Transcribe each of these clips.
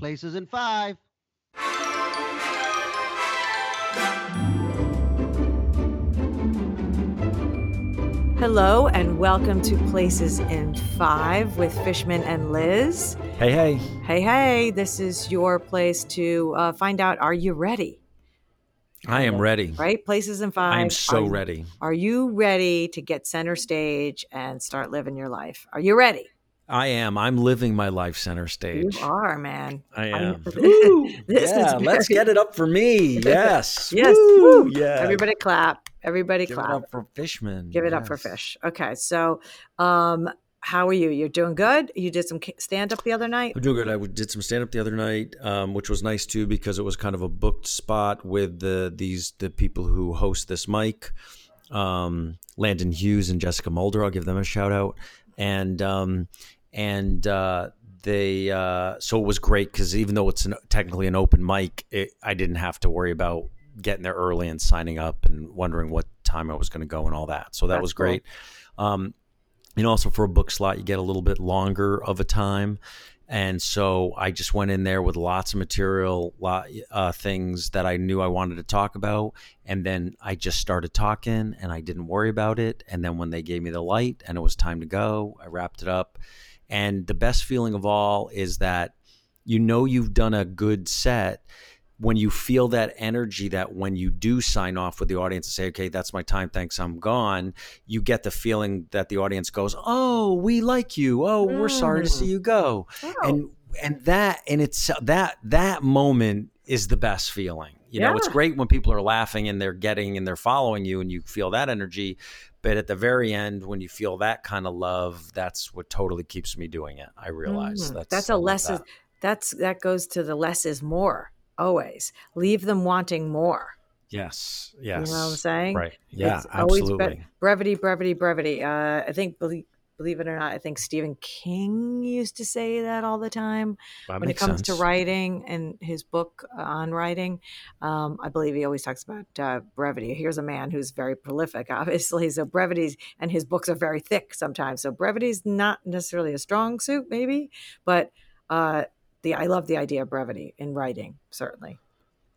Places in five. Hello and welcome to Places in Five with Fishman and Liz. Hey, hey. Hey, hey, this is your place to uh, find out are you ready? I am ready. Right? Places in Five. I am so are, ready. Are you ready to get center stage and start living your life? Are you ready? I am. I'm living my life center stage. You are, man. I am. this yeah, is let's get it up for me. Yes. Yes. Woo, Woo. Yeah. Everybody clap. Everybody clap. Give clap. it up for Fishman. Give it up for Yes. fish. Okay, so um, how are you? You're doing good. You did some stand up the other night. I'm doing good. I did some stand up the other night, um, which was nice too because it was kind of a booked spot with the these the people who host this mic, um, Landon Hughes and Jessica Mulder. I'll give them a shout out, and um, and uh, they uh, so it was great because even though it's an, technically an open mic, it, I didn't have to worry about getting there early and signing up and wondering what time I was going to go and all that. So that That's was cool. great. Um, and also for a book slot, you get a little bit longer of a time. And so I just went in there with lots of material, lot, uh, things that I knew I wanted to talk about. And then I just started talking and I didn't worry about it. And then when they gave me the light and it was time to go, I wrapped it up. And the best feeling of all is that you know you've done a good set when you feel that energy that when you do sign off with the audience and say, okay, that's my time, thanks, I'm gone, you get the feeling that the audience goes, oh, we like you. Oh, we're sorry to see mm. you go. Oh. And and that and it's that that moment is the best feeling. You know, it's great when people are laughing and they're getting and they're following you and you feel that energy. But at the very end, when you feel that kind of love, that's what totally keeps me doing it. I realize Mm, that's that's I a less is that. that's that goes to the less is more always. Leave them wanting more. Yes. Yes. You know what I'm saying? Right. Yeah, It's always absolutely. brevity, brevity, brevity. Uh, I think believe it or not, I think Stephen King used to say that all the time That when it comes to writing and his book uh, on writing. Um, I believe he always talks about uh, brevity. Here's a man who's very prolific, obviously. So brevity, and his books are very thick sometimes. So brevity is not necessarily a strong suit, maybe, but uh, the I love the idea of brevity in writing, certainly.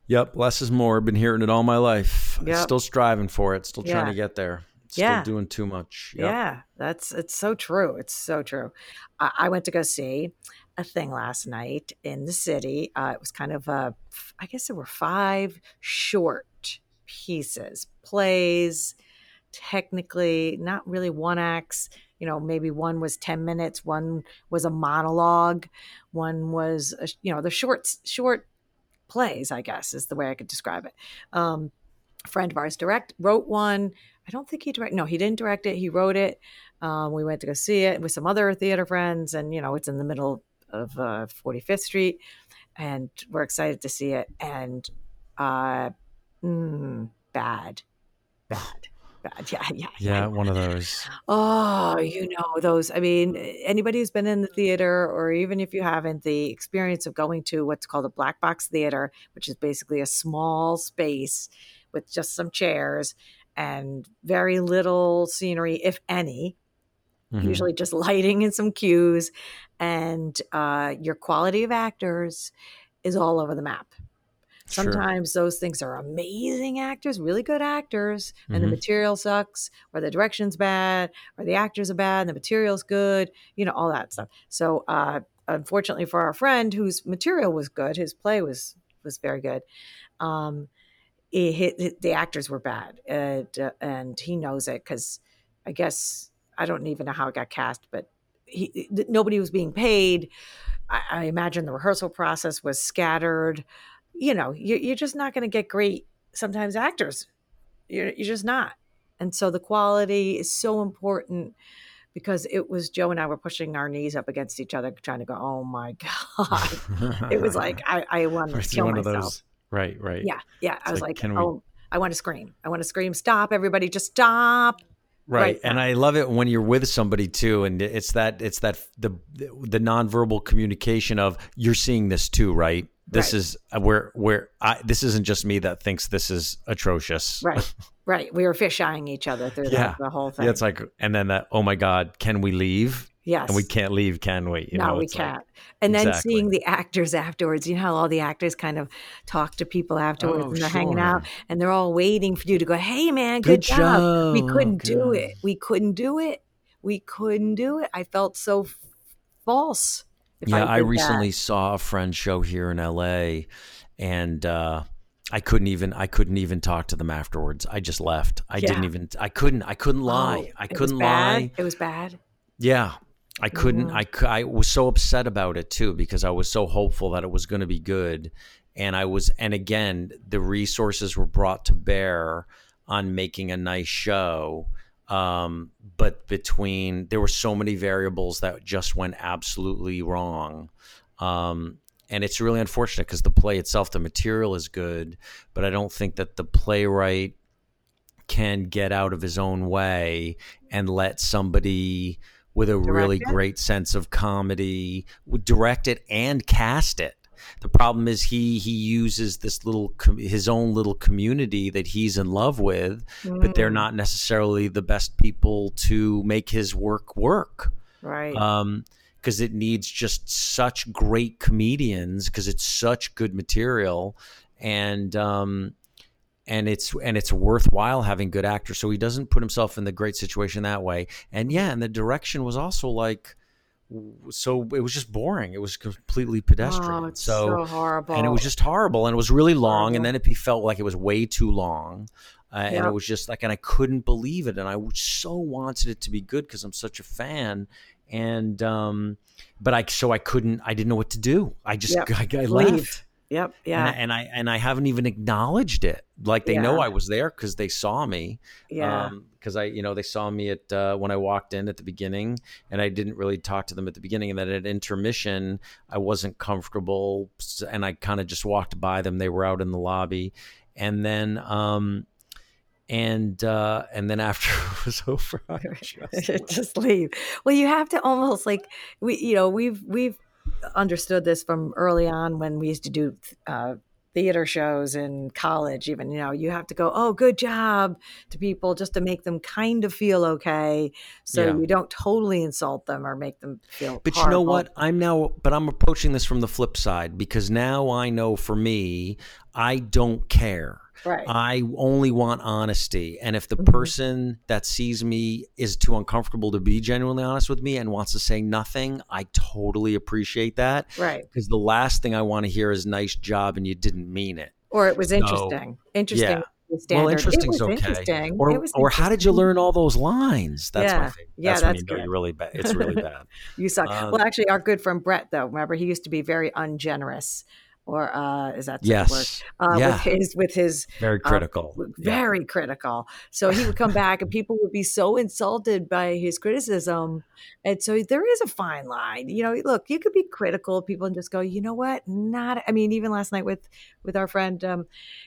Yep, less is more. I've Been hearing it all my life. Yep. Still striving for it. Still trying Yeah. to get there. Still Yeah. doing too much. Yep. Yeah, that's it's so true. It's so true. I, I went to go see a thing last night in the city. Uh, it was kind of a, I guess there were five short pieces, plays, technically not really one acts. You know, maybe one was ten minutes, one was a monologue, one was a, you know the short short plays. I guess is the way I could describe it. Um, a friend of ours direct wrote one. I don't think he direct. No, he didn't direct it. He wrote it. Um, we went to go see it with some other theater friends, and you know, it's in the middle of uh, 45th Street, and we're excited to see it. And uh, mm, bad, bad, bad. Yeah, yeah, Yeah, one of those. Oh, you know, those. I mean, anybody who's been in the theater, or even if you haven't, the experience of going to what's called a black box theater, which is basically a small space with just some chairs and very little scenery, if any, Mhm. usually just lighting and some cues, and uh, your quality of actors is all over the map. Sure. Sometimes those things are amazing actors, really good actors, and the Mhm. material sucks, or the direction's bad, or the actors are bad, and the material's good, you know, all that stuff. So, uh, unfortunately for our friend whose material was good, his play was was very good. Um, he, he- the actors were bad, and, uh, and he knows it because I guess I don't even know how it got cast, but he nobody was being paid. I, I imagine the rehearsal process was scattered. You know, you, you're just not going to get great sometimes actors. You're, you're just not. And so the quality is so important because it was Joe and I were pushing our knees up against each other, trying to go, oh my God. it was like, I, I wanted to kill one myself. of those. Right, right. Yeah, yeah. I was like, like, can we- oh, I want to scream. I want to scream. Stop, everybody. Just stop. Right. Right. And I love it when you're with somebody too and it's that it's that the the nonverbal communication of you're seeing this too, right? This Right. is uh, where where I this isn't just me that thinks this is atrocious. Right, right. We were fish eyeing each other through Yeah. the, the whole thing. Yeah, it's like and then that oh my god, can we leave? Yes. And we can't leave, can we? You no, know, we can't. Like, and then exactly. seeing the actors afterwards, you know how all the actors kind of talk to people afterwards oh, and they're sure. hanging out and they're all waiting for you to go, hey, man, good, good job. job. We couldn't good. do it. We couldn't do it. We couldn't do it. I felt so f- false. Yeah, I, I recently that. saw a friend show here in LA and uh I couldn't even I couldn't even talk to them afterwards. I just left. I Yeah. didn't even I couldn't I couldn't lie. Oh, I couldn't lie. It was bad. Yeah. I couldn't Mhm. I I was so upset about it too because I was so hopeful that it was going to be good and I was and again the resources were brought to bear on making a nice show um but between there were so many variables that just went absolutely wrong um and it's really unfortunate because the play itself the material is good but i don't think that the playwright can get out of his own way and let somebody with a really it? great sense of comedy would direct it and cast it the problem is he he uses this little com- his own little community that he's in love with but they're Mm, not necessarily the best people to make his work work right. um because it needs just such great comedians because it's such good material and um and it's and it's worthwhile having good actors. So he doesn't put himself in the great situation that way. And yeah and the direction was also like so it was just boring. It was completely pedestrian. Oh, it's so, horrible. and it was just horrible and it was really long and then it felt like it was way too long uh, and it was just like and i couldn't believe it and i so wanted it to be good because i'm such a fan. And um but i so i couldn't i didn't know what to do. I just Yep. I, I left Yep. and, Yeah. I, and i and i haven't even acknowledged it like they know i was there because they saw me yeah. because I, you know, they saw me at uh, when I walked in at the beginning, and I didn't really talk to them at the beginning. And then at intermission, I wasn't comfortable, and I kind of just walked by them. They were out in the lobby, and then, um, and uh, and then after it was over, I just just leave. Well, you have to almost like we, you know, we've we've understood this from early on when we used to do uh, theater shows in college. Even you know, you have to go, "Oh, good job" to people just to make them kind of feel okay, so Yeah. you don't totally insult them or make them feel. But you know what? I'm now, but I'm approaching this from the flip side because now I know for me, I don't care. Right. I only want honesty. And if the Mhm. person that sees me is too uncomfortable to be genuinely honest with me and wants to say nothing, I totally appreciate that. right. Because the last thing I want to hear is nice job and you didn't mean it. Or it was So, interesting. Interesting. yeah. the Well, Standard. interesting's okay. Interesting. Or, was or how did you learn all those lines? That's my Yeah. favorite. Yeah, that's when that's you know you're really bad. It's really bad. You suck. Um, well, actually, our good friend Brett, though, remember he used to be very ungenerous, or uh, is that such a word? yes. Uh, Yeah. With his, with his, Very uh, critical. Yeah. very critical. So he would come back, and people would be so insulted by his criticism, and so there is a fine line. You know, look, you could be critical of people and just go, you know what? Not. I mean, even last night with with our friend, um,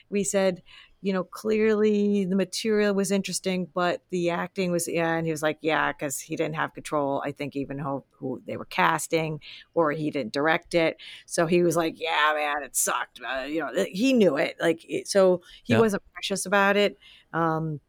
we said. You know, clearly the material was interesting, but the acting was, yeah. And he was like, yeah, because he didn't have control. I think even who, who they were casting, or he didn't direct it. So he was like, "Yeah, man, it sucked." Uh, you know, he knew it. Like, it, so he Yeah. wasn't precious about it, um,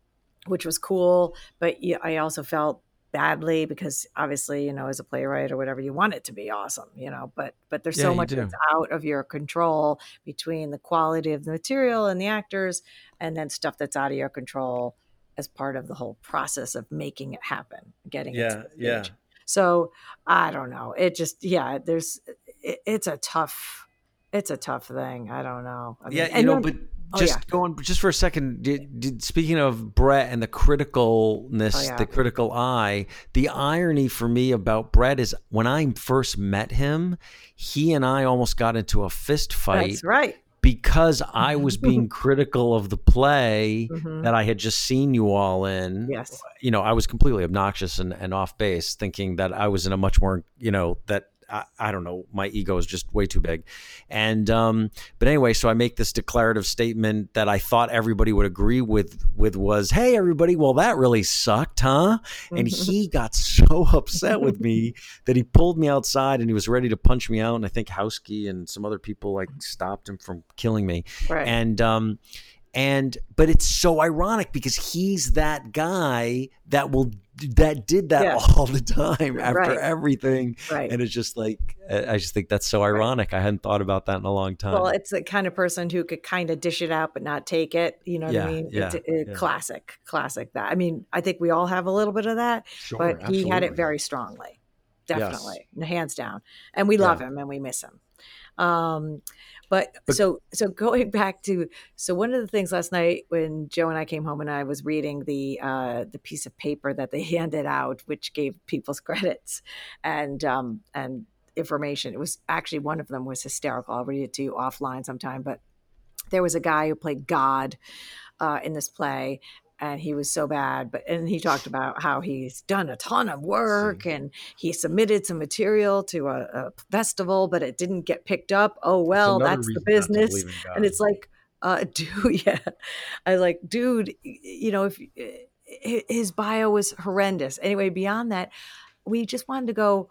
which was cool. But yeah, I also felt badly because obviously, you know, as a playwright or whatever, you want it to be awesome, you know. But but there's Yeah, so much that's out of your control between the quality of the material and the actors, and then stuff that's out of your control as part of the whole process of making it happen, getting it to the stage. So I don't know. It just yeah, there's it, it's a tough it's a tough thing. I don't know. I Yeah, you know, but oh, just yeah. going just for a second. Did, did, speaking of Brett and the criticalness, Oh, yeah. the critical eye. The irony for me about Brett is when I first met him, he and I almost got into a fist fight that's right. because I was being critical of the play Mhm. that I had just seen you all in. Yes. You know, I was completely obnoxious and, and off base, thinking that I was in a much more, you know, that I, I don't know, my ego is just way too big. And um, but anyway, so I make this declarative statement that I thought everybody would agree with with was, hey everybody, well that really sucked, huh? And he got so upset with me that he pulled me outside and he was ready to punch me out. And I think Houski and some other people like stopped him from killing me right. and um and but it's so ironic because he's that guy that will that did that yeah. all the time after right. everything right. and it's just like i just think that's so ironic right. i hadn't thought about that in a long time well it's the kind of person who could kind of dish it out but not take it you know what yeah, i mean yeah, it's yeah. classic classic that i mean i think we all have a little bit of that sure, but absolutely. he had it very strongly definitely yes. hands down and we love him and we miss him um but, but, so so going back to so one of the things last night when Joe and I came home and I was reading the uh, the piece of paper that they handed out, which gave people's credits and um, and information. It was actually one of them was hysterical. I'll read it to you offline sometime. But there was a guy who played God uh, in this play, and he was so bad but and he talked about how he's done a ton of work and he submitted some material to a, a festival but it didn't get picked up. Oh well that's the business. and it's like uh dude yeah. I like dude you know if his bio was horrendous. Anyway beyond that we just wanted to go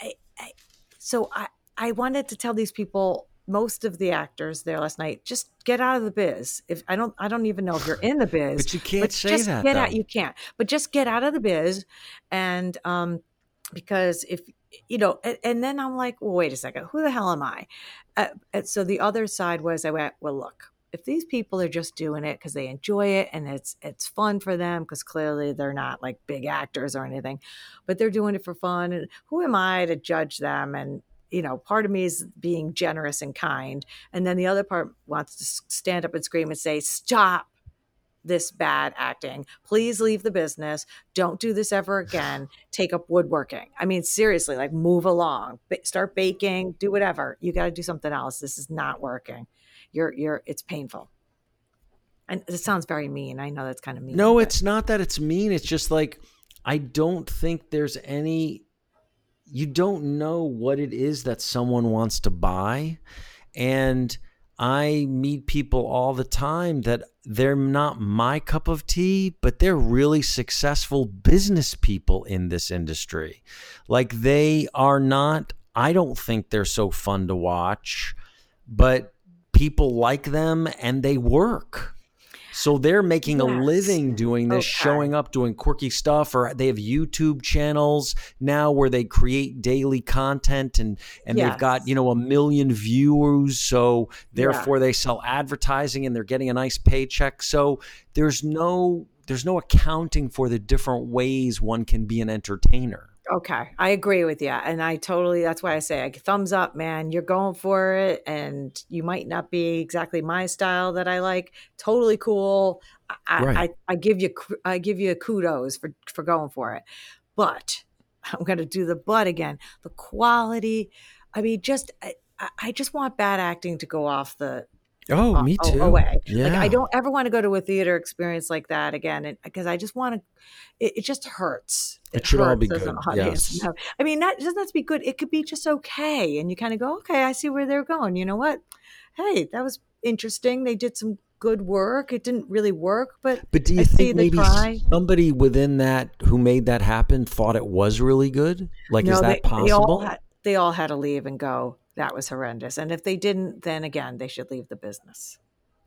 I, I, so i i wanted to tell these people most of the actors there last night just get out of the biz. If i don't i don't even know if you're in the biz but you can't but say just that get though. out you can't. But just get out of the biz and um because if you know and, and then i'm like well, wait a second who the hell am i? Uh, so the other side was i went well look if these people are just doing it because they enjoy it and it's it's fun for them because clearly they're not like big actors or anything but they're doing it for fun and who am i to judge them? And you know, part of me is being generous and kind. And then the other part wants to stand up and scream and say, stop this bad acting. Please leave the business. Don't do this ever again. Take up woodworking. I mean, seriously, like move along, start baking, do whatever. You got to do something else. This is not working. You're, you're, it's painful. And it sounds very mean. I know that's kind of mean. No, it's not that it's mean. It's just like, I don't think there's any you don't know what it is that someone wants to buy. And I meet people all the time that they're not my cup of tea, but they're really successful business people in this industry. Like they are not, I don't think they're so fun to watch, but people like them and they work. So they're making yes. a living doing this, okay. showing up, doing quirky stuff, or they have YouTube channels now where they create daily content and and yes. they've got you know a million viewers. So therefore yeah. they sell advertising and they're getting a nice paycheck. So there's no there's no accounting for the different ways one can be an entertainer. Okay, I agree with you, and I totally. That's why I say, like, thumbs up, man. You're going for it, and you might not be exactly my style that I like. Totally cool. I, right. I, I give you, I give you kudos for for going for it, but I'm going to do the but again. The quality. I mean, just I, I just want bad acting to go off the Oh, uh, me too. Away. Yeah. Like I don't ever want to go to a theater experience like that again, because I just want to. It, it, just hurts. It, it should all be good. Yes. No. I mean, that doesn't have to be good. It could be just okay, and you kind of go, okay, I see where they're going. You know what? Hey, that was interesting. They did some good work. It didn't really work, but but do you I think maybe try. somebody within that who made that happen thought it was really good? Like, no, is that they, possible? They all, had, they all had to leave and go that was horrendous. And if they didn't, then again, they should leave the business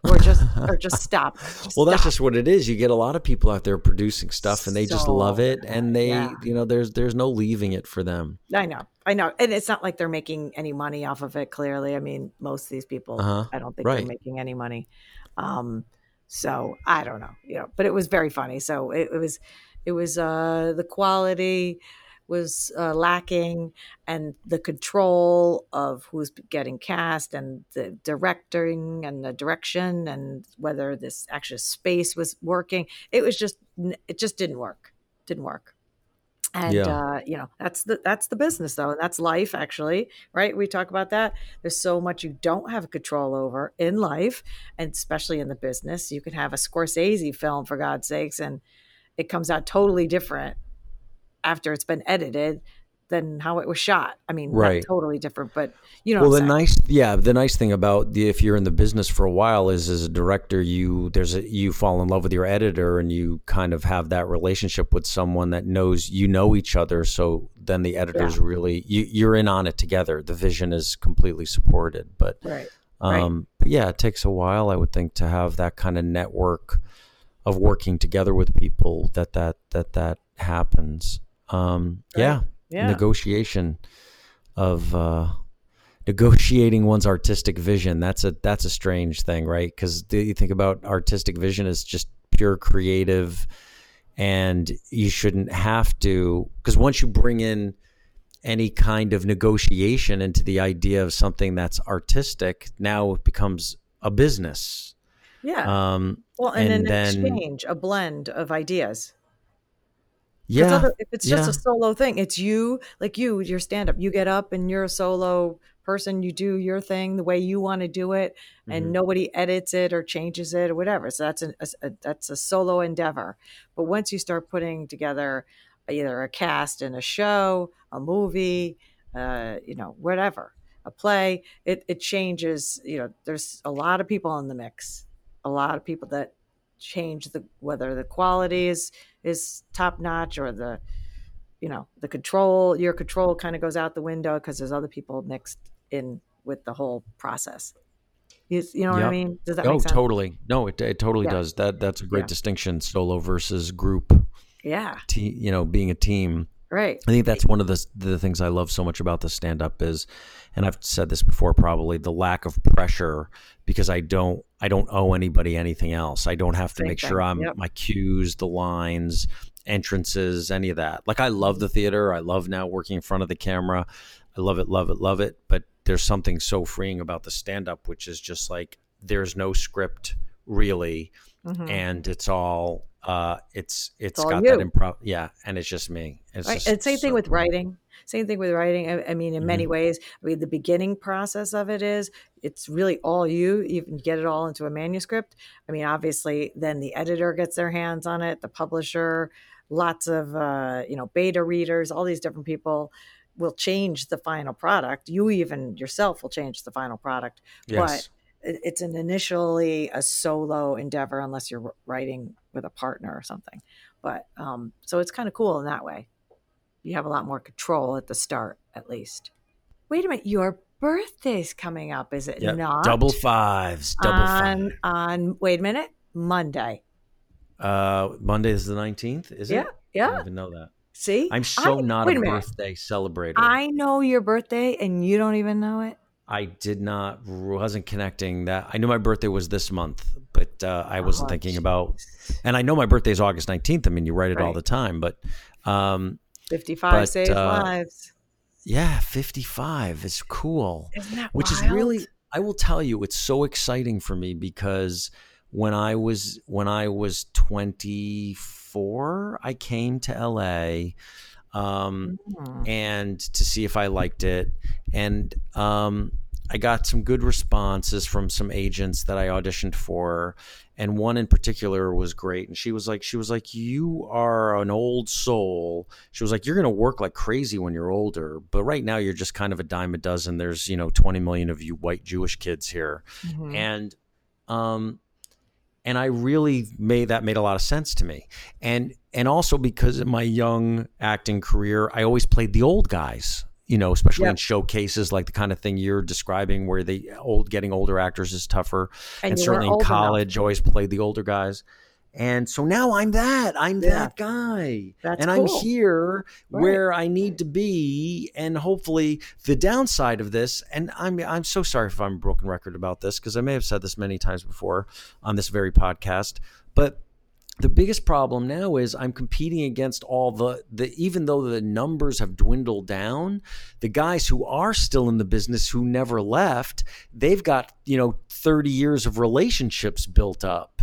or just or just stop. Just well, that's just what it is. You get a lot of people out there producing stuff, and they so, just love it, and they, yeah. you know, there's there's no leaving it for them. I know, I know, and it's not like they're making any money off of it. Clearly, I mean, most of these people, uh-huh. I don't think right. they're making any money. Um, so I don't know, you know, but it was very funny. So it, it was, it was uh, the quality was uh, lacking and the control of who's getting cast and the directing and the direction and whether this actual space was working it was just it just didn't work didn't work. And yeah. uh, you know that's the that's the business though that's life actually right? We talk about that. There's so much you don't have control over in life and especially in the business. You can have a scorsese film for god's sakes and it comes out totally different after it's been edited than how it was shot. I mean, right. totally different, but you know. Well, the nice, yeah, the nice thing about the if you're in the business for a while is as a director, you there's a you fall in love with your editor and you kind of have that relationship with someone that knows you know each other. So then the editors yeah. really you, you're in on it together. The vision is completely supported, but right. Um, right. but yeah, it takes a while, I would think, to have that kind of network of working together with people that that that that happens. Um, Right. yeah, Yeah. negotiation of uh, negotiating one's artistic vision. That's a that's a strange thing, right? Because you think about artistic vision as just pure creative, and you shouldn't have to. Because once you bring in any kind of negotiation into the idea of something that's artistic, now it becomes a business. yeah. Um, well, and, and an then- exchange, a blend of ideas. Yeah, other- if it's just yeah. a solo thing, it's you, like you, your stand up. You get up and you're a solo person. You do your thing the way you want to do it, and Mhm. nobody edits it or changes it or whatever. So that's an, a, a- that's a solo endeavor. But once you start putting together either a cast in a show, a movie, uh, you know, whatever, a play, it it changes. You know, there's a lot of people in the mix, a lot of people that change the whether the quality is is top notch or the you know the control your control kind of goes out the window because there's other people mixed in with the whole process you, you know what i mean does that oh, make sense totally. No, it, it totally Yeah. does. That that's a great Yeah. distinction: solo versus group. yeah Te- you know, being a team. right I think that's one of the the things I love so much about the stand up is, and I've said this before, probably the lack of pressure because I don't I don't owe anybody anything else. I don't have to Same make thing. sure I'm Yep. my cues, the lines, entrances, any of that. Like I love the theater. I love now working in front of the camera. I love it, love it, love it. But there's something so freeing about the stand up, which is just like there's no script really, Mhm. and it's all uh it's it's all got that you. improv yeah and it's just me. It's right just and same thing with cool. writing same thing with writing i, I mean in many ways i mean the beginning process of it is it's really all you you can get it all into a manuscript. I mean obviously then the editor gets their hands on it the publisher lots of uh, you know beta readers all these different people will change the final product. You even yourself will change the final product yes. it- it's an initially a solo endeavor unless you're writing with a partner or something. But um so it's kind of cool in that way. You have a lot more control at the start at least. Wait a minute your birthday's coming up is it Yep. not? double fives double on five. on wait a minute monday. Uh monday is the 19th is it? Yeah i don't yeah even know that. See? I'm so I- not a a birthday celebrator. I know your birthday and you don't even know it I did not wasn't connecting that i knew my birthday was this month but uh, i wasn't Oh, thinking about and i know my birthday is august 19th i mean you write it all the time but um 55 But, saves uh, lives. yeah 55 is cool. Isn't that which is really i will tell you it's so exciting for me because when i was when i was 24 i came to la um, Mm. and to see if i liked it and um, i got some good responses from some agents that i auditioned for and one in particular was great and she was like she was like you are an old soul she was like you're going to work like crazy when you're older but right now you're just kind of a dime a dozen there's you know 20 million of you white jewish kids here Mhm. and um and I really made that made a lot of sense to me. And and also because in my young acting career, I always played the old guys, you know, especially in showcases like the kind of thing you're describing where the old getting older actors is tougher. And, you certainly in old enough. college, always played the older guys. And so now I'm that. I'm Yeah. that guy. That's and I'm here Right. where I need to be. And hopefully the downside of this, and I'm I'm so sorry if I'm a broken record about this, because I may have said this many times before on this very podcast, but the biggest problem now is I'm competing against all the the even though the numbers have dwindled down, the guys who are still in the business who never left, they've got, you know, 30 years of relationships built up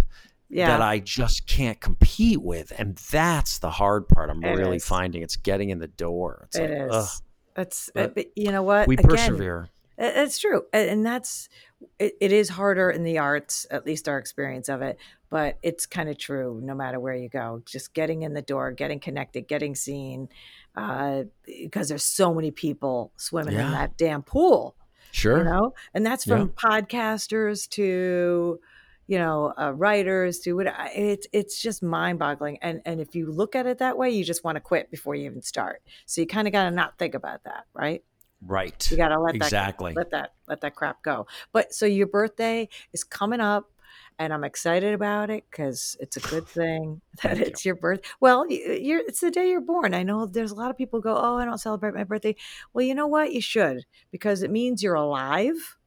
yeah that I just can't compete with. And that's the hard part I'm It really is. finding. It's getting in the door. It's It like, is. That's But but you know what? we Again, persevere. It's true, and that's it, it is harder in the arts, at least our experience of it. But it's kind of true, no matter where you go. Just getting in the door, getting connected, getting seen, uh, because there's so many people swimming in that damn pool. Sure. You know, and that's from podcasters to you know uh, writers to what it's it's just mind-boggling and and if you look at it that way you just want to quit before you even start so you kind of got to not think about that right Right. You got to let that exactly. let that let that crap go. But so your birthday is coming up and I'm excited about it because it's a good thing that Thank it's your birth. Well, you're, it's the day you're born. I know there's a lot of people go, "Oh, I don't celebrate my birthday." Well, you know what? You should because it means you're alive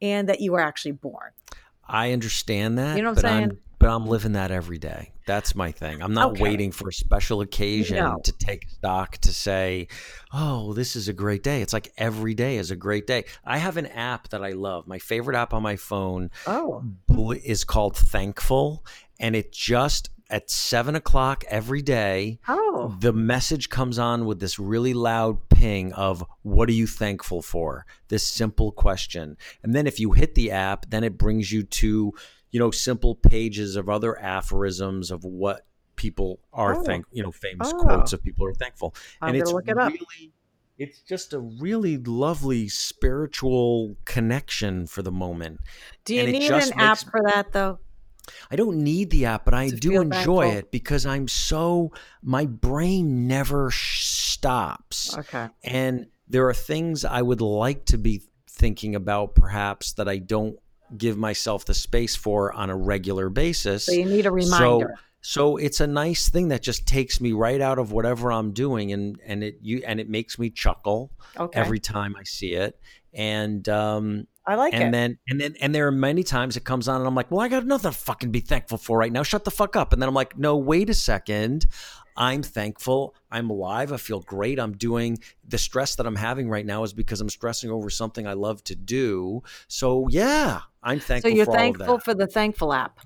and that you were actually born. I understand that. You know what but I'm saying? I'm but I'm living that every day. That's my thing. I'm not Okay. waiting for a special occasion No. to take stock to say, "Oh, this is a great day." It's like every day is a great day. I have an app that I love. My favorite app on my phone Oh, is called Thankful, and it just at seven o'clock every day oh, the message comes on with this really loud ping of what are you thankful for this simple question and then if you hit the app then it brings you to you know simple pages of other aphorisms of what people are Oh. thank you know famous Oh. quotes of people are thankful I'm and it's it really it's just a really lovely spiritual connection for the moment Do you and need an app for that though? I don't need the app, but I do enjoy thankful. it because I'm so my brain never sh- stops. Okay. And there are things I would like to be thinking about perhaps that I don't give myself the space for on a regular basis. So you need a reminder. So so it's a nice thing that just takes me right out of whatever I'm doing and and it you and it makes me chuckle okay. every time I see it. And um I like and it. then and then and there are many times it comes on and I'm like, well, I got nothing to fucking be thankful for right now. Shut the fuck up. And then I'm like, no, wait a second. I'm thankful. I'm alive. I feel great. I'm doing the stress that I'm having right now is because I'm stressing over something I love to do. So yeah, I'm thankful. so you're for thankful for the thankful app.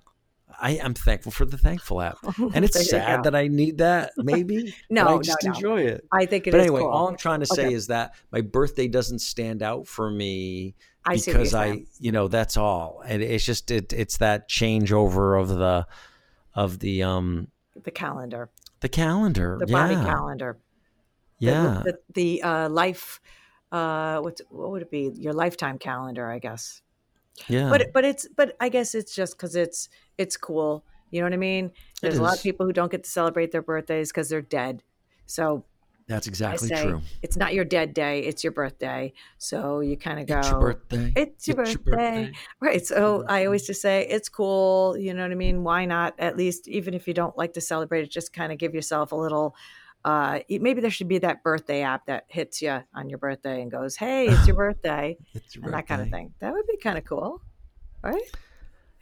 I am thankful for the thankful app. And it's sad that I need that, maybe. No, I just no. enjoy it. I think it is but anyway, cool. all I'm trying to say Okay. is that my birthday doesn't stand out for me I because I, you know, that's all. And it's just it, it's that changeover of the of the um the calendar, the calendar. the yeah. body calendar, Yeah. the, the uh, life. Uh, what's what would it be? Your lifetime calendar, I guess. yeah. But but it's but I guess it's just because it's it's cool. You know what I mean? There's a lot of people who don't get to celebrate their birthdays because they're dead. So that's exactly say true. it's not your dead day; it's your birthday. So you kind of go, It's your birthday. It's your birthday. Right. So I always just say it's cool. You know what I mean? Why not? At least, even if you don't like to celebrate it, just kind of give yourself a little. Uh, maybe there should be that birthday app that hits you on your birthday and goes, "Hey, it's your birthday," It's your and that kind of thing. That would be kind of cool, right?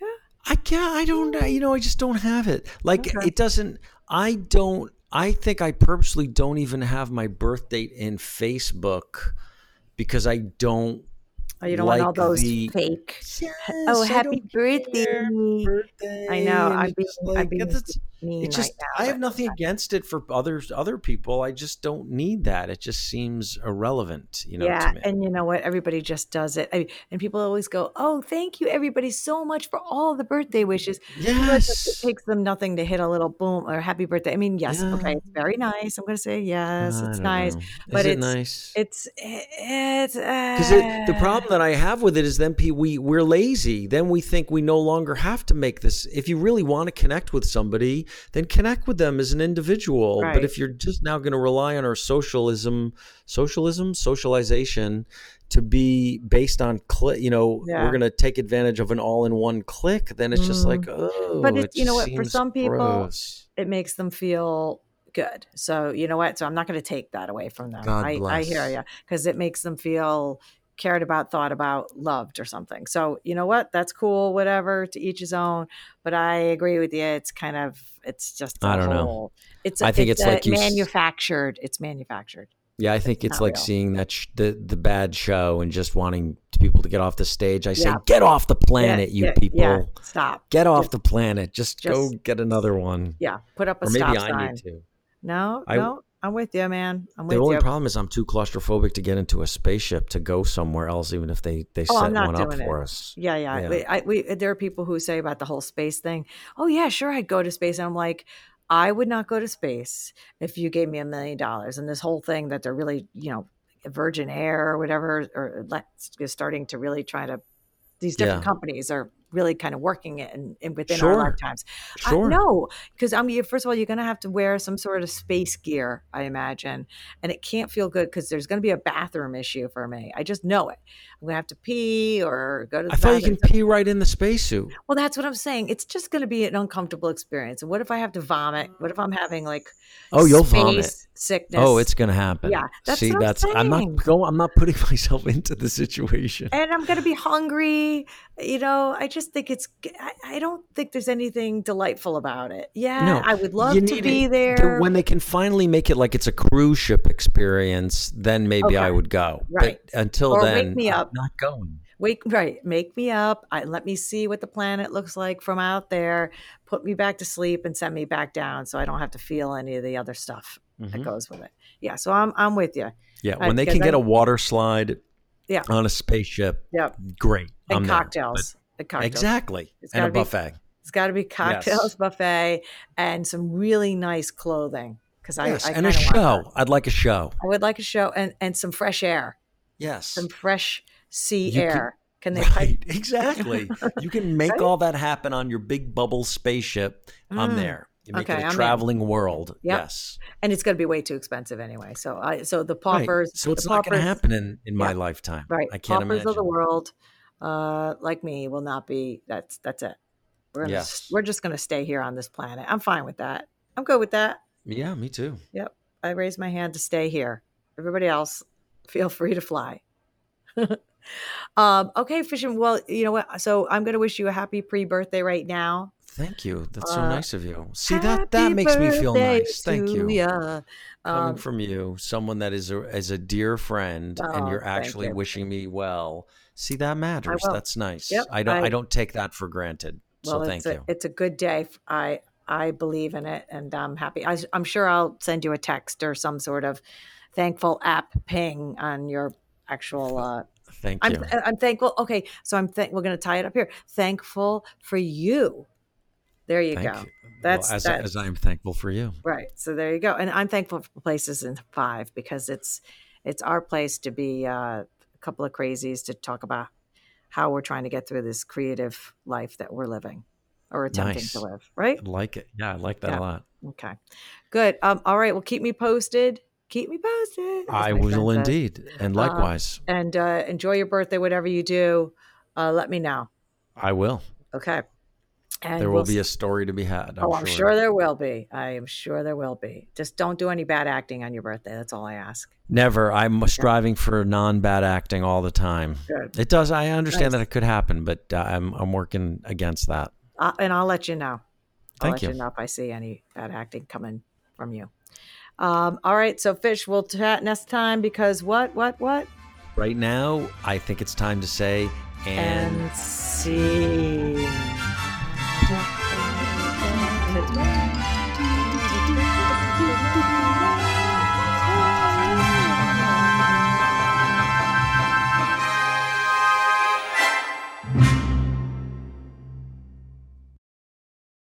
Yeah. I can't. I don't. You know, I just don't have it. Like Okay. it doesn't. I don't. I think I purposely don't even have my birth date in Facebook because I don't. Oh, you don't want all those the- fake. Oh, yes, Oh, I happy birthday! birthday. I know. I'm it's being, just I'm like, being it's- mean It's just right now. I have but- nothing against it for others other people. I just don't need that. It just seems irrelevant, you know, yeah, to me. and you know what? Everybody just does it, I, and people always go, "Oh, thank you, everybody, so much for all the birthday wishes." You know, it's just- yes. It takes them nothing to hit a little boom or happy birthday. I mean, yes, okay, it's very nice. I'm going to say yes, I it's nice. know. but Is it it's- nice? It's it's Because because the problem that I have with it is then we we're lazy. Then we think we no longer have to make this. If you really want to connect with somebody, then connect with them as an individual. Right. But if you're just now going to rely on our socialism, socialism, socialization to be based on click, you know, Yeah. we're going to take advantage of an all-in-one click. Then it's just Mm. like, oh, But it- it you know what, for some people, gross. it makes them feel good. So you know what? So I'm not going to take that away from them. God I, I hear you because it makes them feel cared about, thought about, loved, or something. So you know what? That's cool. Whatever. To each his own. But I agree with you. It's kind of. It's just. I don't know. know. It's. I think it's, it's a like you s- manufactured. It's manufactured. Yeah, I think it's not like real. seeing that sh- the the bad show and just wanting people to get off the stage. I say, get off the planet, Yeah, you yeah, people. Yeah. Stop. Get off Just- the planet. Just, go get another one. Yeah. Put up a Or maybe stop I sign. need to. No. I- no. I'm with you, man. I'm with The only you. problem is I'm too claustrophobic to get into a spaceship to go somewhere else, even if they they Oh, set one up it. for us. Yeah, yeah. Yeah. We, I, we, there are people who say about the whole space thing. Oh, yeah, sure, I'd go to space. And I'm like, I would not go to space if you gave me a million dollars. And this whole thing that they're really, you know, Virgin Air or whatever, or is starting to really try to. These different Yeah. companies are really kind of working it and, and within Sure. our lifetimes. I, Sure. no, because I mean, first of all, you're going to have to wear some sort of space gear, I imagine, and it can't feel good because there's going to be a bathroom issue for me. I just know it. I'm going to have to pee or go to. The I thought you can pee right in the spacesuit. Well, that's what I'm saying. It's just going to be an uncomfortable experience. And what if I have to vomit? What if I'm having like Oh, you'll vomit. Oh, sickness? Oh, it's gonna happen. Yeah, that's See, I'm that's I'm not going. I'm not putting myself into the situation. and I'm going to be hungry. You know, I just think it's. I, I don't think there's anything delightful about it. Yeah, No, I would love to be there. When they can finally make it like it's a cruise ship experience, then maybe I would go. Right. But until Or wake then, me I'm up. not going. Wake right, make me up. I, let me see what the planet looks like from out there. Put me back to sleep and send me back down, so I don't have to feel any of the other stuff that Mhm. goes with it. Yeah, so I'm I'm with you. Yeah, Uh, when they can get I- a water slide Yeah. on a spaceship, Yep, great. and I'm cocktails. And But- cocktails. Exactly. It's And a gotta be- buffet. It's got to be cocktails buffet and some really nice clothing because I, yes, I and a kinda show. I'd like a show. I would like a show and and some fresh air, Yes. some fresh sea You air. Can they pipe? Right, exactly. You can make Right? all that happen on your big bubble spaceship. I'm Mm. there. You make Okay, it a I'm in. traveling world. Yep. Yes. And it's going to be way too expensive anyway. So I so the Right. paupers. So it's the not going to happen in, in my lifetime. Right, I can't paupers imagine. of the world, uh, like me, will not be. That's that's it. We're gonna, Yes. we're just going to stay here on this planet. I'm fine with that. I'm good with that. Yeah, me too. Yep. I raise my hand to stay here. Everybody else, feel free to fly. um, okay, fishing. Well, you know what? So I'm going to wish you a happy pre-birthday right now. Thank you. That's so Uh, nice of you. See that that makes me feel nice. Thank you. Coming Um, from you, someone that is a, is a dear friend, and Oh, you're actually you. wishing me well. See that matters. That's nice. Yep, I don't. I, I- don't take that for granted. well, so thank a, you. It's a good day. I I believe in it, and I'm happy. I, am sure I'll send you a text or some sort of thankful app ping on your actual. Uh, Thank I'm you. I'm thankful. Okay, so I'm thank. We're going to tie it up here. Thankful for you. There you Thank go. you. That's- well, as, that- as I'm thankful for you. Right. So there you go. And I'm thankful for places in five because it's it's our place to be uh, a couple of crazies to talk about how we're trying to get through this creative life that we're living or attempting Nice. to live. Right. I like it. Yeah, I like that Yeah. a lot. Okay. Good. Um, all right. Well, keep me posted. Keep me posted. I will friend says. indeed, and Uh, likewise, And uh, enjoy your birthday, whatever you do. Uh, let me know. I will. Okay. And there will we'll be a story to be had. I'm oh, I'm sure there will be. I am sure there will be. Just don't do any bad acting on your birthday. That's all I ask. Never. I'm striving for non-bad acting all the time. Good. It does. I understand Nice. that it could happen, but uh, I'm I'm working against that. Uh, and I'll let you know. I'll Thank let you. you know if I see any bad acting coming from you. Um, all right, so Fish, we'll chat next time because what, what, what? Right now, I think it's time to say and And see.